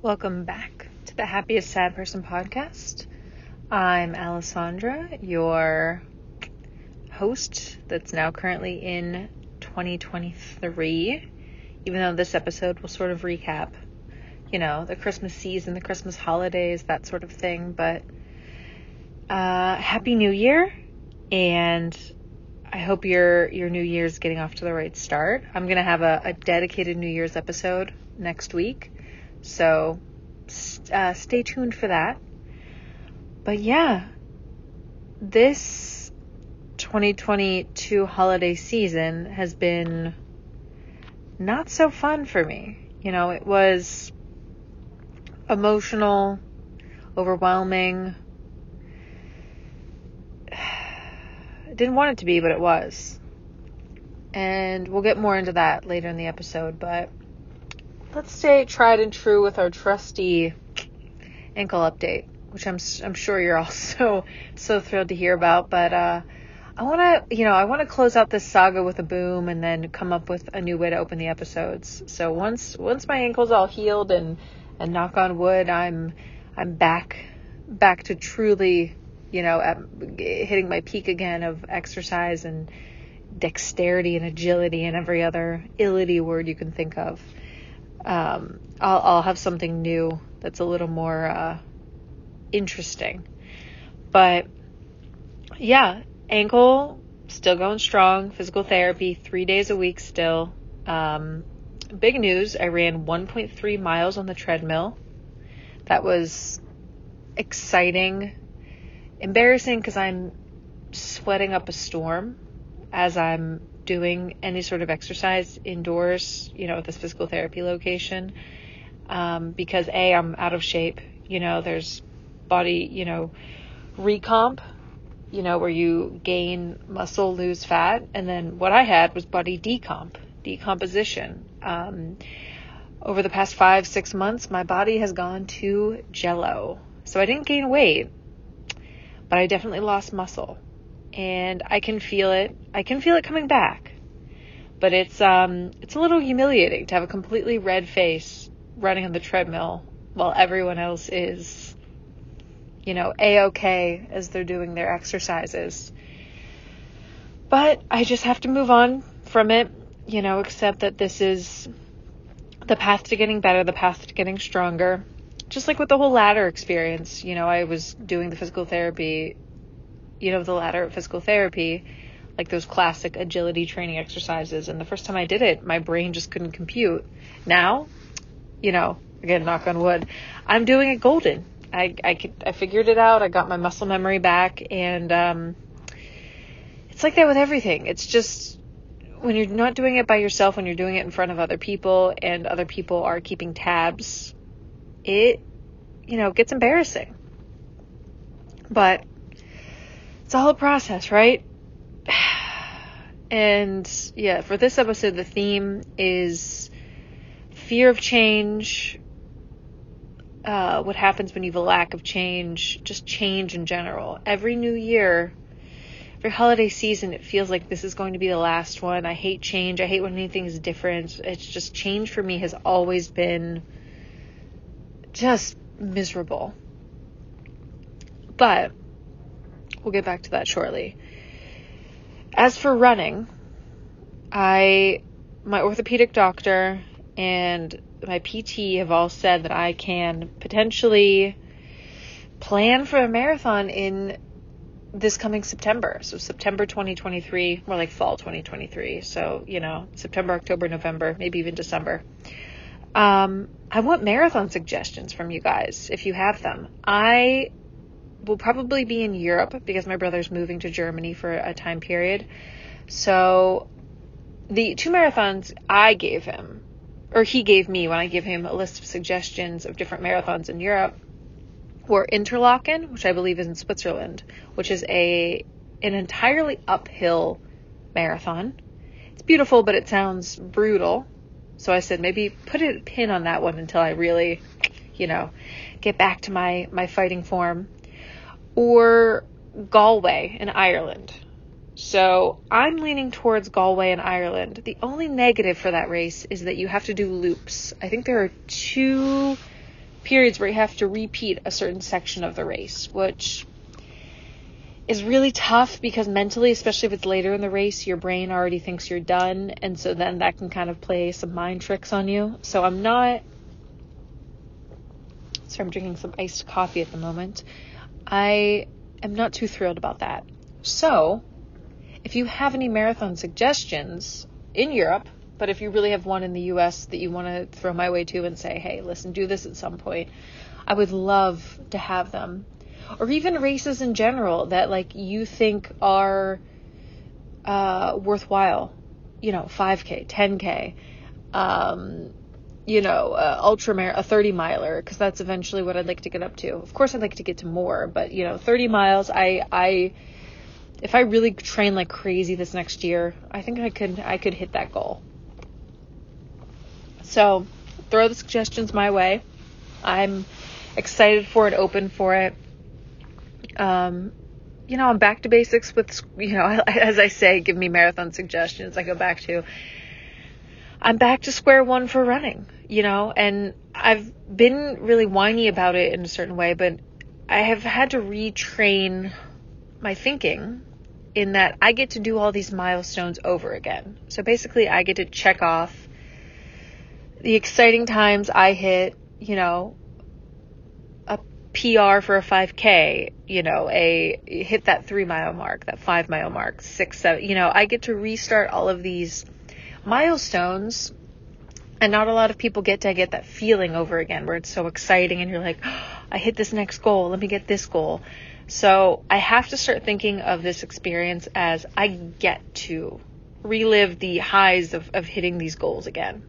Welcome back to the Happiest Sad Person podcast. I'm Alessandra, your host that's now currently in 2023. Even though this episode will sort of recap, you know, the Christmas season, the Christmas holidays, that sort of thing. But uh, Happy New Year, and I hope your your New Year's getting off to the right start. I'm gonna have a, a dedicated New Year's episode next week so uh, stay tuned for that. But yeah, this 2022 holiday season has been not so fun for me. You know, it was emotional, overwhelming. didn't want it to be, but it was. And we'll get more into that later in the episode, but let's stay tried and true with our trusty ankle update, which I'm I'm sure you're all so so thrilled to hear about. But uh, I want to you know I want to close out this saga with a boom and then come up with a new way to open the episodes. So once once my ankle's all healed and and knock on wood, I'm I'm back back to truly you know at, hitting my peak again of exercise and dexterity and agility and every other illity word you can think of um, I'll, I'll have something new that's a little more uh, interesting. But yeah, ankle still going strong. Physical therapy three days a week still. Um, big news: I ran 1.3 miles on the treadmill. That was exciting, embarrassing because I'm sweating up a storm as I'm doing any sort of exercise indoors, you know, at this physical therapy location. Um, because A, I'm out of shape. You know, there's body, you know, recomp, you know, where you gain muscle, lose fat. And then what I had was body decomp, decomposition. Um, over the past five, six months, my body has gone to jello. So I didn't gain weight, but I definitely lost muscle and I can feel it. I can feel it coming back. But it's um it's a little humiliating to have a completely red face running on the treadmill while everyone else is you know, a-okay as they're doing their exercises. But I just have to move on from it, you know, accept that this is the path to getting better, the path to getting stronger. Just like with the whole ladder experience, you know, I was doing the physical therapy you know, the ladder of physical therapy, like those classic agility training exercises. And the first time I did it, my brain just couldn't compute. Now, you know, again, knock on wood, I'm doing it golden. I, I, could, I figured it out. I got my muscle memory back. And um, it's like that with everything. It's just when you're not doing it by yourself, when you're doing it in front of other people and other people are keeping tabs, it, you know, gets embarrassing. But it's all a process, right? And yeah, for this episode, the theme is fear of change, uh, what happens when you have a lack of change, just change in general. Every new year, every holiday season, it feels like this is going to be the last one. I hate change. I hate when anything is different. It's just change for me has always been just miserable. But We'll get back to that shortly. As for running, I my orthopedic doctor and my PT have all said that I can potentially plan for a marathon in this coming September. So September 2023, more like fall 2023. So, you know, September, October, November, maybe even December. Um, I want marathon suggestions from you guys if you have them. I will probably be in Europe because my brother's moving to Germany for a time period. So the two marathons I gave him, or he gave me when I gave him a list of suggestions of different marathons in Europe, were Interlaken, which I believe is in Switzerland, which is a an entirely uphill marathon. It's beautiful, but it sounds brutal. So I said maybe put a pin on that one until I really, you know, get back to my my fighting form or Galway in Ireland. So I'm leaning towards Galway in Ireland. The only negative for that race is that you have to do loops. I think there are two periods where you have to repeat a certain section of the race, which is really tough because mentally, especially if it's later in the race, your brain already thinks you're done. And so then that can kind of play some mind tricks on you. So I'm not. So I'm drinking some iced coffee at the moment. I am not too thrilled about that. So, if you have any marathon suggestions in Europe, but if you really have one in the US that you want to throw my way to and say, hey, listen, do this at some point, I would love to have them or even races in general that like you think are uh, worthwhile. You know, 5K, 10K, um, you know, uh, ultra mar- a 30 miler, because that's eventually what I'd like to get up to. Of course, I'd like to get to more, but you know, 30 miles. I, I, if I really train like crazy this next year, I think I could, I could hit that goal. So, throw the suggestions my way. I'm excited for it, open for it um, you know, I'm back to basics with, you know, as I say, give me marathon suggestions. I go back to, I'm back to square one for running, you know, and I've been really whiny about it in a certain way, but I have had to retrain my thinking in that I get to do all these milestones over again. So basically, I get to check off the exciting times I hit, you know, a PR for a 5K, you know, a hit that three mile mark, that five mile mark, six, seven, you know, I get to restart all of these milestones. And not a lot of people get to get that feeling over again where it's so exciting and you're like, oh, I hit this next goal. Let me get this goal. So I have to start thinking of this experience as I get to relive the highs of, of hitting these goals again.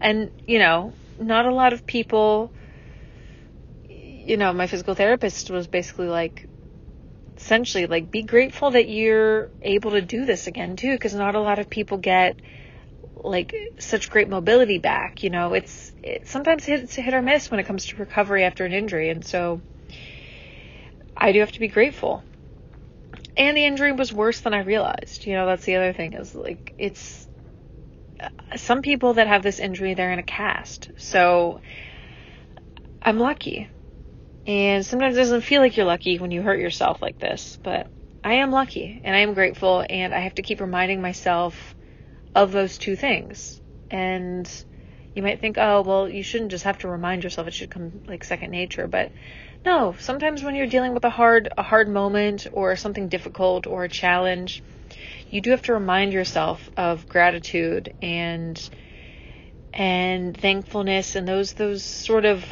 And, you know, not a lot of people you know, my physical therapist was basically like, essentially, like, be grateful that you're able to do this again, too, because not a lot of people get, like, such great mobility back. You know, it's, it, sometimes it's hit or miss when it comes to recovery after an injury. And so I do have to be grateful. And the injury was worse than I realized. You know, that's the other thing is, like, it's, uh, some people that have this injury, they're in a cast. So I'm lucky. And sometimes it doesn't feel like you're lucky when you hurt yourself like this, but I am lucky and I am grateful and I have to keep reminding myself of those two things. And you might think, oh, well, you shouldn't just have to remind yourself. It should come like second nature. But no, sometimes when you're dealing with a hard, a hard moment or something difficult or a challenge, you do have to remind yourself of gratitude and, and thankfulness and those, those sort of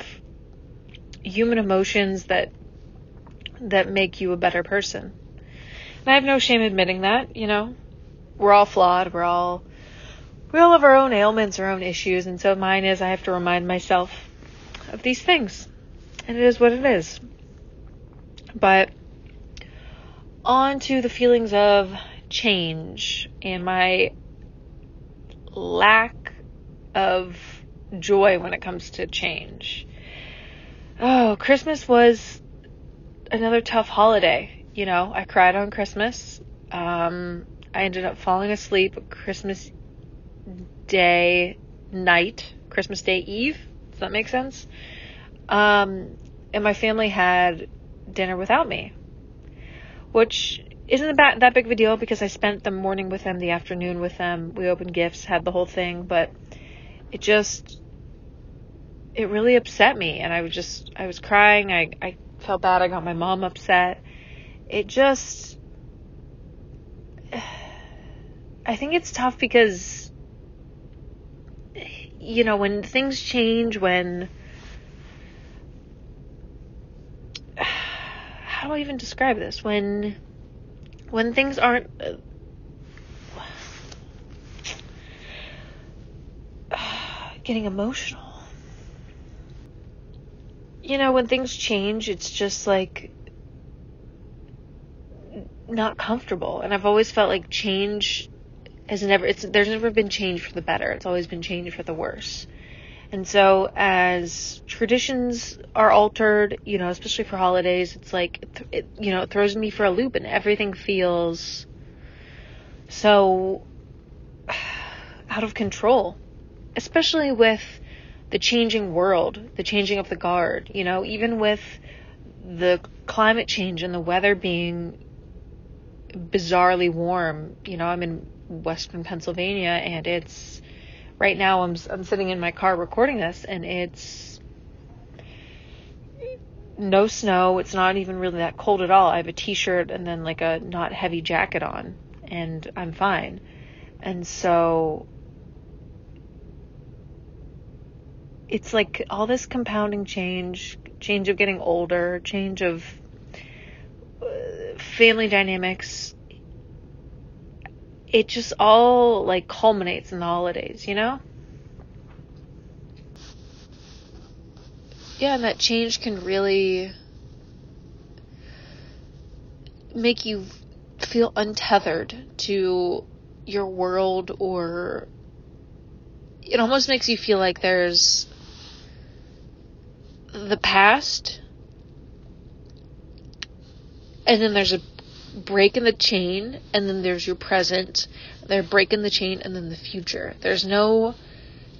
human emotions that that make you a better person. And I have no shame admitting that, you know. We're all flawed, we're all we all have our own ailments, our own issues, and so mine is I have to remind myself of these things. And it is what it is. But on to the feelings of change and my lack of joy when it comes to change. Oh, Christmas was another tough holiday. You know, I cried on Christmas. Um, I ended up falling asleep Christmas Day night, Christmas Day Eve. Does that make sense? Um, and my family had dinner without me, which isn't that, that big of a deal because I spent the morning with them, the afternoon with them. We opened gifts, had the whole thing, but it just it really upset me and I was just I was crying. I I felt bad. I got my mom upset. It just I think it's tough because you know, when things change, when how do I even describe this? When when things aren't uh, getting emotional you know, when things change, it's just like not comfortable. And I've always felt like change has never it's there's never been change for the better. It's always been change for the worse. And so as traditions are altered, you know, especially for holidays, it's like it, you know, it throws me for a loop and everything feels so out of control. Especially with the changing world, the changing of the guard, you know, even with the climate change and the weather being bizarrely warm. You know, I'm in western Pennsylvania and it's right now I'm I'm sitting in my car recording this and it's no snow. It's not even really that cold at all. I have a t-shirt and then like a not heavy jacket on and I'm fine. And so it's like all this compounding change, change of getting older, change of uh, family dynamics. It just all like culminates in the holidays, you know? Yeah, and that change can really make you feel untethered to your world or it almost makes you feel like there's the past, and then there's a break in the chain, and then there's your present. They're breaking the chain, and then the future. There's no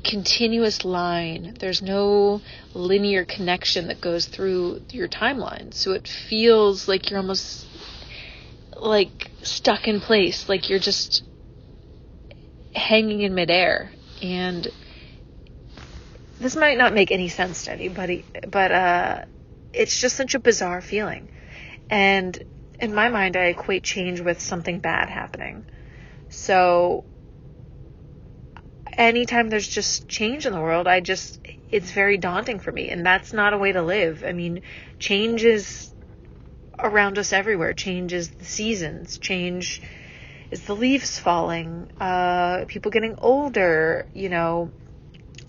continuous line. There's no linear connection that goes through your timeline. So it feels like you're almost like stuck in place, like you're just hanging in midair. And this might not make any sense to anybody, but uh, it's just such a bizarre feeling. And in my mind, I equate change with something bad happening. So anytime there's just change in the world, I just, it's very daunting for me. And that's not a way to live. I mean, change is around us everywhere. Change is the seasons. Change is the leaves falling. Uh, people getting older, you know,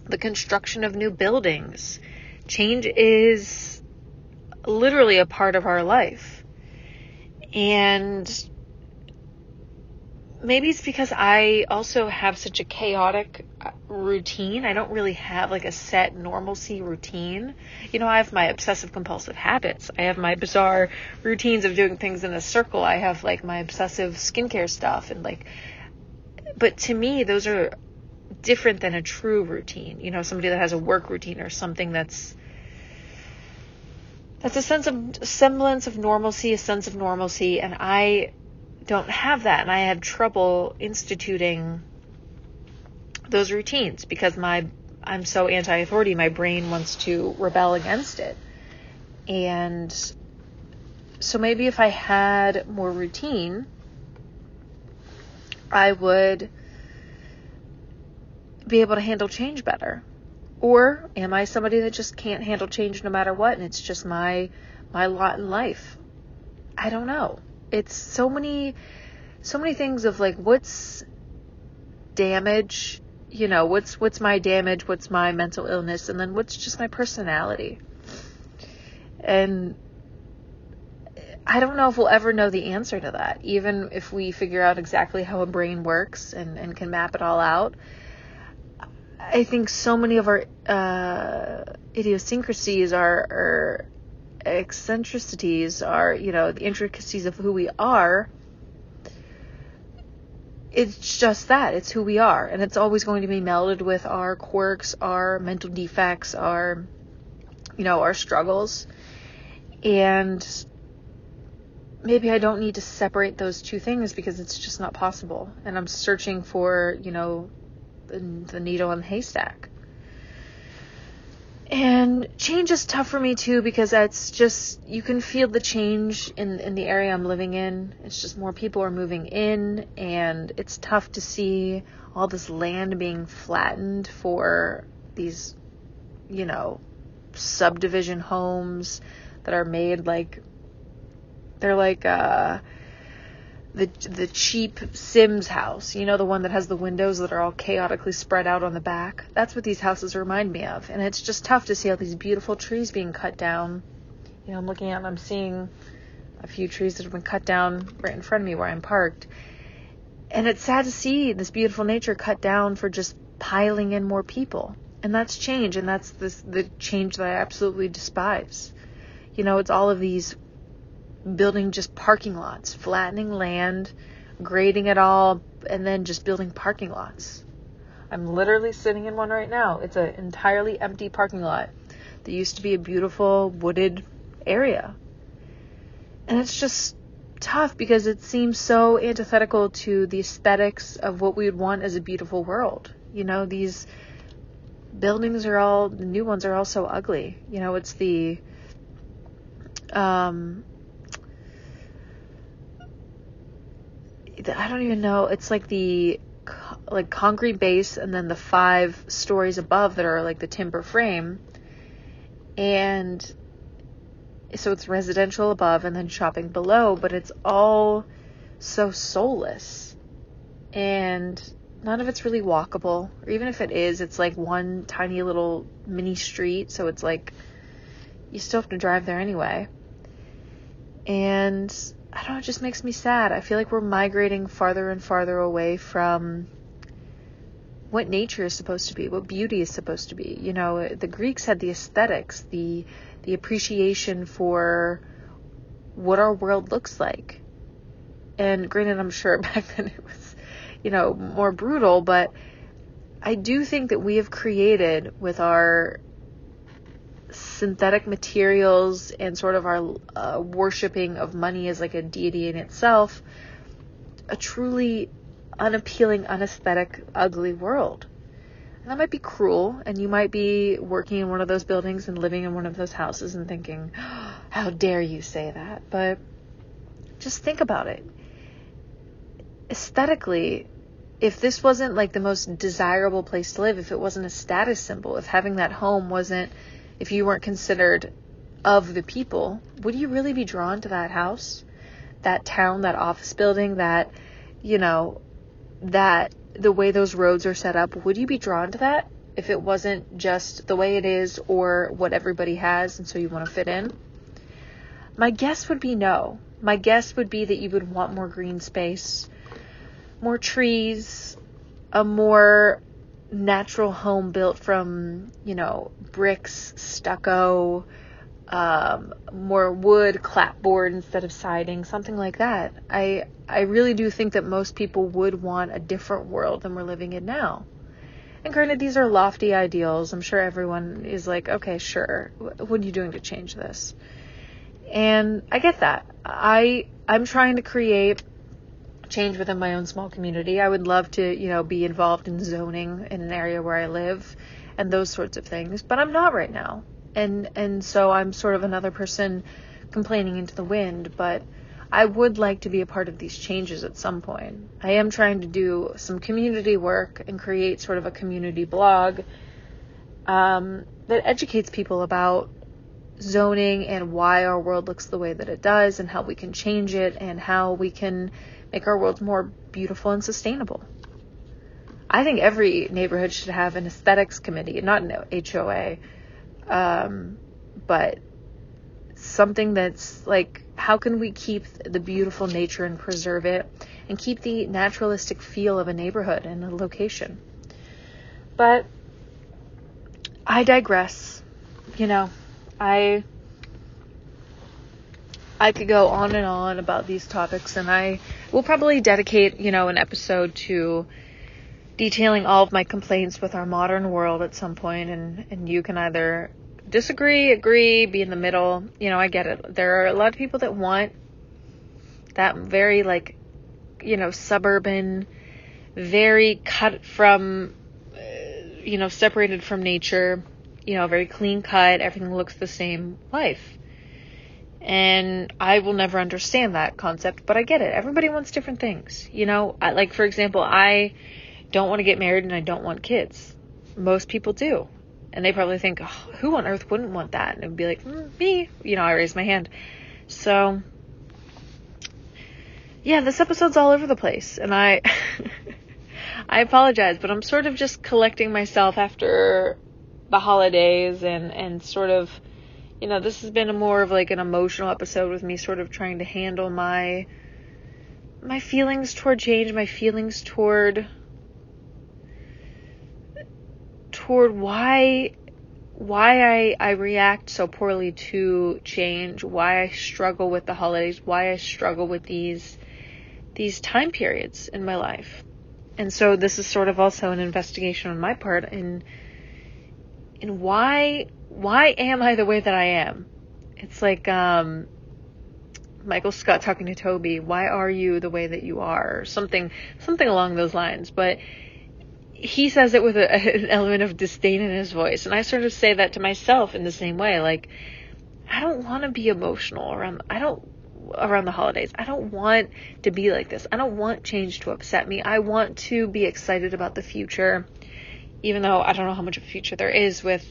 the construction of new buildings. Change is literally a part of our life. And maybe it's because I also have such a chaotic uh, routine. I don't really have like a set normalcy routine. You know, I have my obsessive compulsive habits. I have my bizarre routines of doing things in a circle. I have like my obsessive skincare stuff and like but to me those are different than a true routine. You know, somebody that has a work routine or something that's that's a sense of semblance of normalcy, a sense of normalcy, and I don't have that, and I have trouble instituting those routines because my I'm so anti-authority, my brain wants to rebel against it. And so maybe if I had more routine, I would be able to handle change better? Or am I somebody that just can't handle change no matter what and it's just my my lot in life? I don't know. It's so many so many things of like what's damage, you know, what's what's my damage, what's my mental illness and then what's just my personality. And I don't know if we'll ever know the answer to that, even if we figure out exactly how a brain works and, and can map it all out. I think so many of our uh, idiosyncrasies, our, our eccentricities, our you know the intricacies of who we are. It's just that it's who we are, and it's always going to be melded with our quirks, our mental defects, our you know our struggles, and maybe I don't need to separate those two things because it's just not possible. And I'm searching for, you know, the needle in the haystack. And change is tough for me too because that's just you can feel the change in in the area I'm living in. It's just more people are moving in and it's tough to see all this land being flattened for these you know subdivision homes that are made like they're like uh the the cheap Sims house, you know, the one that has the windows that are all chaotically spread out on the back. That's what these houses remind me of, and it's just tough to see all these beautiful trees being cut down. You know, I'm looking out and I'm seeing a few trees that have been cut down right in front of me where I'm parked. And it's sad to see this beautiful nature cut down for just piling in more people. And that's change, and that's this, the change that I absolutely despise. You know, it's all of these building just parking lots, flattening land, grading it all, and then just building parking lots. I'm literally sitting in one right now. It's an entirely empty parking lot. There used to be a beautiful wooded area. And it's just tough because it seems so antithetical to the aesthetics of what we would want as a beautiful world. You know, these buildings are all, the new ones are all so ugly. You know, it's the, um, I don't even know. It's like the like concrete base and then the five stories above that are like the timber frame. And so it's residential above and then shopping below, but it's all so soulless. And none of it's really walkable. Or even if it is, it's like one tiny little mini street, so it's like you still have to drive there anyway. And I don't know, it just makes me sad. I feel like we're migrating farther and farther away from what nature is supposed to be, what beauty is supposed to be. You know, the Greeks had the aesthetics, the the appreciation for what our world looks like. And granted, I'm sure back then it was, you know, more brutal, but I do think that we have created with our synthetic materials and sort of our uh, worshiping of money as like a deity in itself, a truly unappealing, unesthetic, ugly world. And that might be cruel, and you might be working in one of those buildings and living in one of those houses and thinking, oh, how dare you say that? But just think about it. Aesthetically, if this wasn't like the most desirable place to live, if it wasn't a status symbol, if having that home wasn't if you weren't considered of the people, would you really be drawn to that house, that town, that office building, that, you know, that the way those roads are set up? Would you be drawn to that if it wasn't just the way it is or what everybody has and so you want to fit in? My guess would be no. My guess would be that you would want more green space, more trees, a more natural home built from, you know, bricks, stucco, um, more wood, clapboard instead of siding, something like that. I I really do think that most people would want a different world than we're living in now. And granted, these are lofty ideals. I'm sure everyone is like, okay, sure. What are you doing to change this? And I get that. I I'm trying to create change within my own small community. I would love to, you know, be involved in zoning in an area where I live and those sorts of things, but I'm not right now. And and so I'm sort of another person complaining into the wind, but I would like to be a part of these changes at some point. I am trying to do some community work and create sort of a community blog um, that educates people about zoning and why our world looks the way that it does and how we can change it and how we can make our world more beautiful and sustainable. I think every neighborhood should have an aesthetics committee, not an HOA, um, but something that's like, how can we keep the beautiful nature and preserve it and keep the naturalistic feel of a neighborhood and a location? But I digress. You know, I I could go on and on about these topics, and I will probably dedicate, you know, an episode to detailing all of my complaints with our modern world at some point, and and you can either disagree, agree, be in the middle. You know, I get it. There are a lot of people that want that very like, you know, suburban, very cut from, uh, you know, separated from nature. You know, very clean cut. Everything looks the same life and I will never understand that concept, but I get it. Everybody wants different things. You know, I, like, for example, I don't want to get married and I don't want kids. Most people do. And they probably think, oh, who on earth wouldn't want that? And it would be like, mm, me. You know, I raise my hand. So, yeah, this episode's all over the place. And I, I apologize, but I'm sort of just collecting myself after the holidays and, and sort of you know, this has been a more of like an emotional episode with me sort of trying to handle my my feelings toward change, my feelings toward toward why why I, I react so poorly to change, why I struggle with the holidays, why I struggle with these these time periods in my life. And so this is sort of also an investigation on my part in in why why am I the way that I am? It's like um Michael Scott talking to Toby, why are you the way that you are? Or something something along those lines. But he says it with a, an element of disdain in his voice. And I sort of say that to myself in the same way. Like, I don't want to be emotional around, I don't, around the holidays. I don't want to be like this. I don't want change to upset me. I want to be excited about the future, even though I don't know how much of a future there is with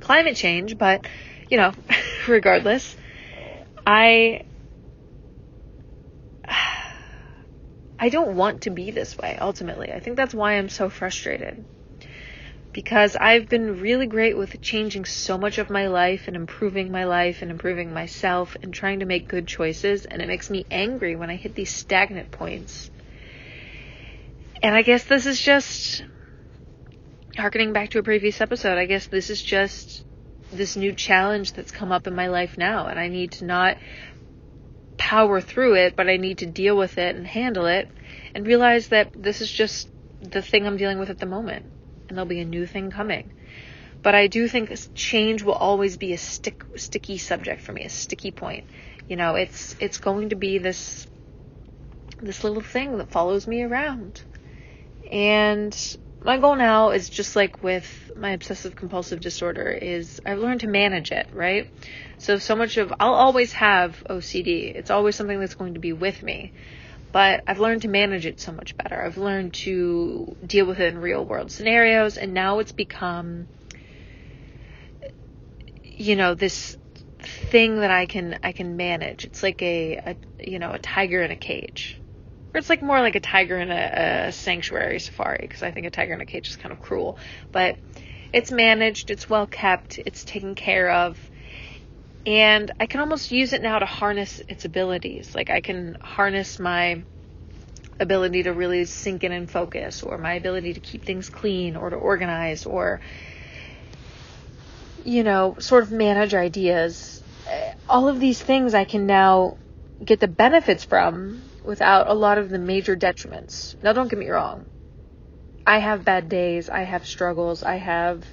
climate change, but, you know, regardless, I, I don't want to be this way ultimately. I think that's why I'm so frustrated. Because I've been really great with changing so much of my life and improving my life and improving myself and trying to make good choices. And it makes me angry when I hit these stagnant points. And I guess this is just, harkening back to a previous episode, I guess this is just this new challenge that's come up in my life now. And I need to not power through it, but I need to deal with it and handle it and realize that this is just the thing I'm dealing with at the moment and there'll be a new thing coming. But I do think change will always be a stick, sticky subject for me, a sticky point. You know, it's it's going to be this this little thing that follows me around. And my goal now is just like with my obsessive compulsive disorder is I've learned to manage it, right? So so much of I'll always have OCD. It's always something that's going to be with me. But I've learned to manage it so much better. I've learned to deal with it in real world scenarios and now it's become you know this thing that I can I can manage. It's like a, a you know a tiger in a cage or it's like more like a tiger in a, a sanctuary safari because I think a tiger in a cage is kind of cruel. But it's managed, it's well kept, it's taken care of, and I can almost use it now to harness its abilities. Like I can harness my ability to really sink in and focus, or my ability to keep things clean, or to organize, or you know, sort of manage ideas. All of these things I can now get the benefits from without a lot of the major detriments. Now, don't get me wrong. I have bad days. I have struggles. I have,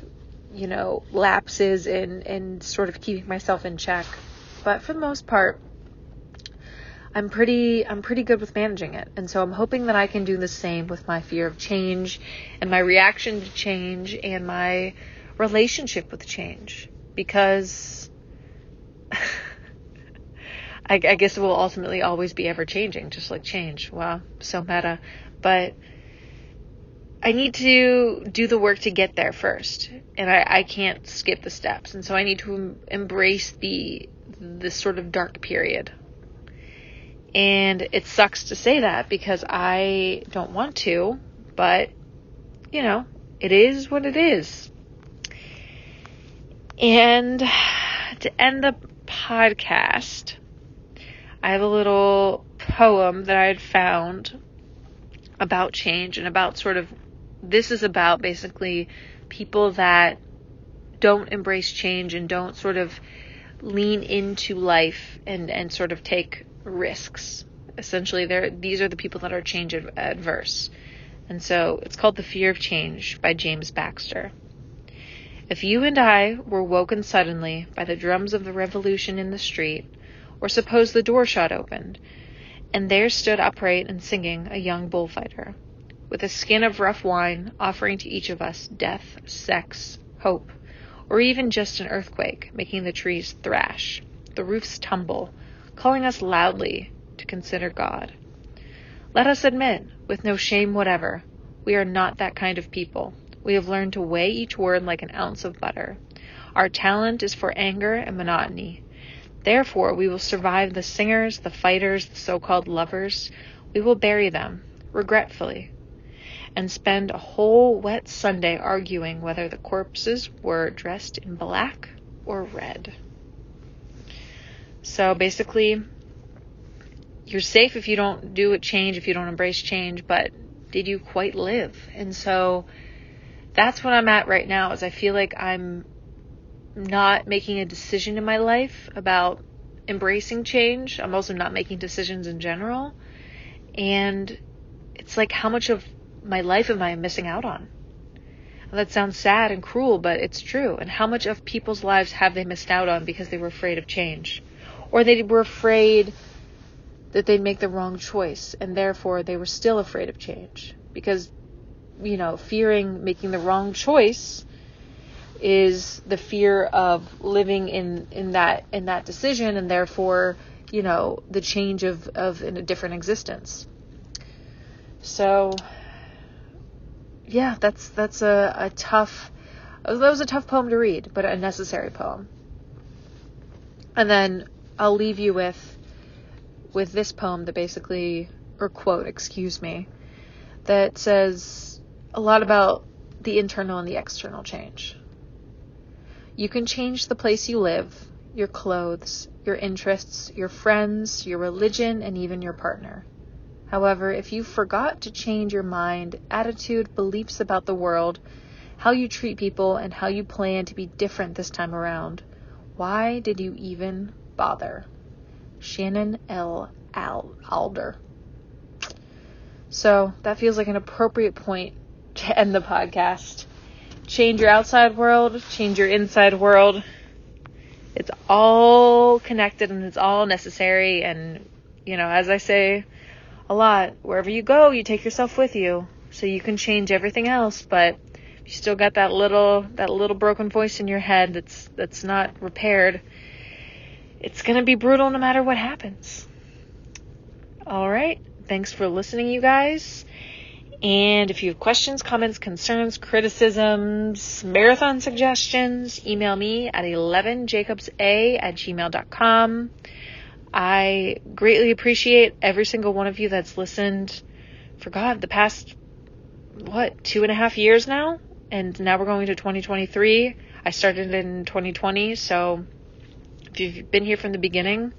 you know, lapses in, in sort of keeping myself in check. But for the most part, I'm pretty, I'm pretty good with managing it. And so I'm hoping that I can do the same with my fear of change and my reaction to change and my relationship with change. Because I, I guess it will ultimately always be ever changing, just like change. Wow, so meta. But I need to do the work to get there first, and I, I can't skip the steps, and so I need to em- embrace the this sort of dark period. And it sucks to say that because I don't want to, but you know, it is what it is. And to end the podcast, I have a little poem that I had found about change and about sort of this is about basically people that don't embrace change and don't sort of lean into life and and sort of take risks. Essentially, they these are the people that are change adverse. And so it's called The Fear of Change by James Baxter. If you and I were woken suddenly by the drums of the revolution in the street, or suppose the door shot open, and there stood upright and singing a young bullfighter, with a skin of rough wine, offering to each of us death, sex, hope, or even just an earthquake, making the trees thrash, the roofs tumble, calling us loudly to consider God. Let us admit, with no shame whatever, we are not that kind of people. We have learned to weigh each word like an ounce of butter. Our talent is for anger and monotony, Therefore, we will survive the singers, the fighters, the so called lovers. We will bury them, regretfully, and spend a whole wet Sunday arguing whether the corpses were dressed in black or red. So basically, you're safe if you don't do a change, if you don't embrace change, but did you quite live? And so that's what I'm at right now is I feel like I'm not making a decision in my life about embracing change. I'm also not making decisions in general. And it's like how much of my life am I missing out on? That sounds sad and cruel, but it's true. And how much of people's lives have they missed out on because they were afraid of change? Or they were afraid that they'd make the wrong choice, and therefore they were still afraid of change. Because, you know, fearing making the wrong choice is the fear of living in, in that in that decision and therefore, you know, the change of, of in a different existence. So yeah, that's that's a, a tough that was a tough poem to read, but a necessary poem. And then I'll leave you with with this poem that basically or quote, excuse me, that says a lot about the internal and the external change. You can change the place you live, your clothes, your interests, your friends, your religion, and even your partner. However, if you forgot to change your mind, attitude, beliefs about the world, how you treat people, and how you plan to be different this time around, why did you even bother? Shannon L. Al- Alder. So that feels like an appropriate point to end the podcast. Change your outside world, change your inside world. It's all connected and it's all necessary. And, you know, as I say, a lot. Wherever you go, you take yourself with you. So you can change everything else, but you still got that little that little broken voice in your head that's that's not repaired, it's going to be brutal no matter what happens. All right. Thanks for listening, you guys. And if you have questions, comments, concerns, criticisms, marathon suggestions, email me at 11jacobsa at gmail.com. I greatly appreciate every single one of you that's listened for God the past, what, two and a half years now? And now we're going to 2023. I started in 2020, so if you've been here from the beginning,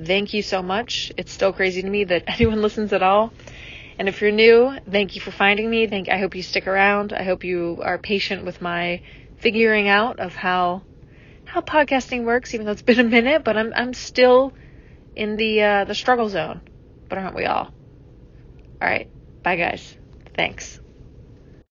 thank you so much. It's still crazy to me that anyone listens at all. And if you're new, thank you for finding me. Thank I hope you stick around. I hope you are patient with my figuring out of how how podcasting works, even though it's been a minute, but I'm I'm still in the uh, the struggle zone, but aren't we all? All right, bye guys. Thanks.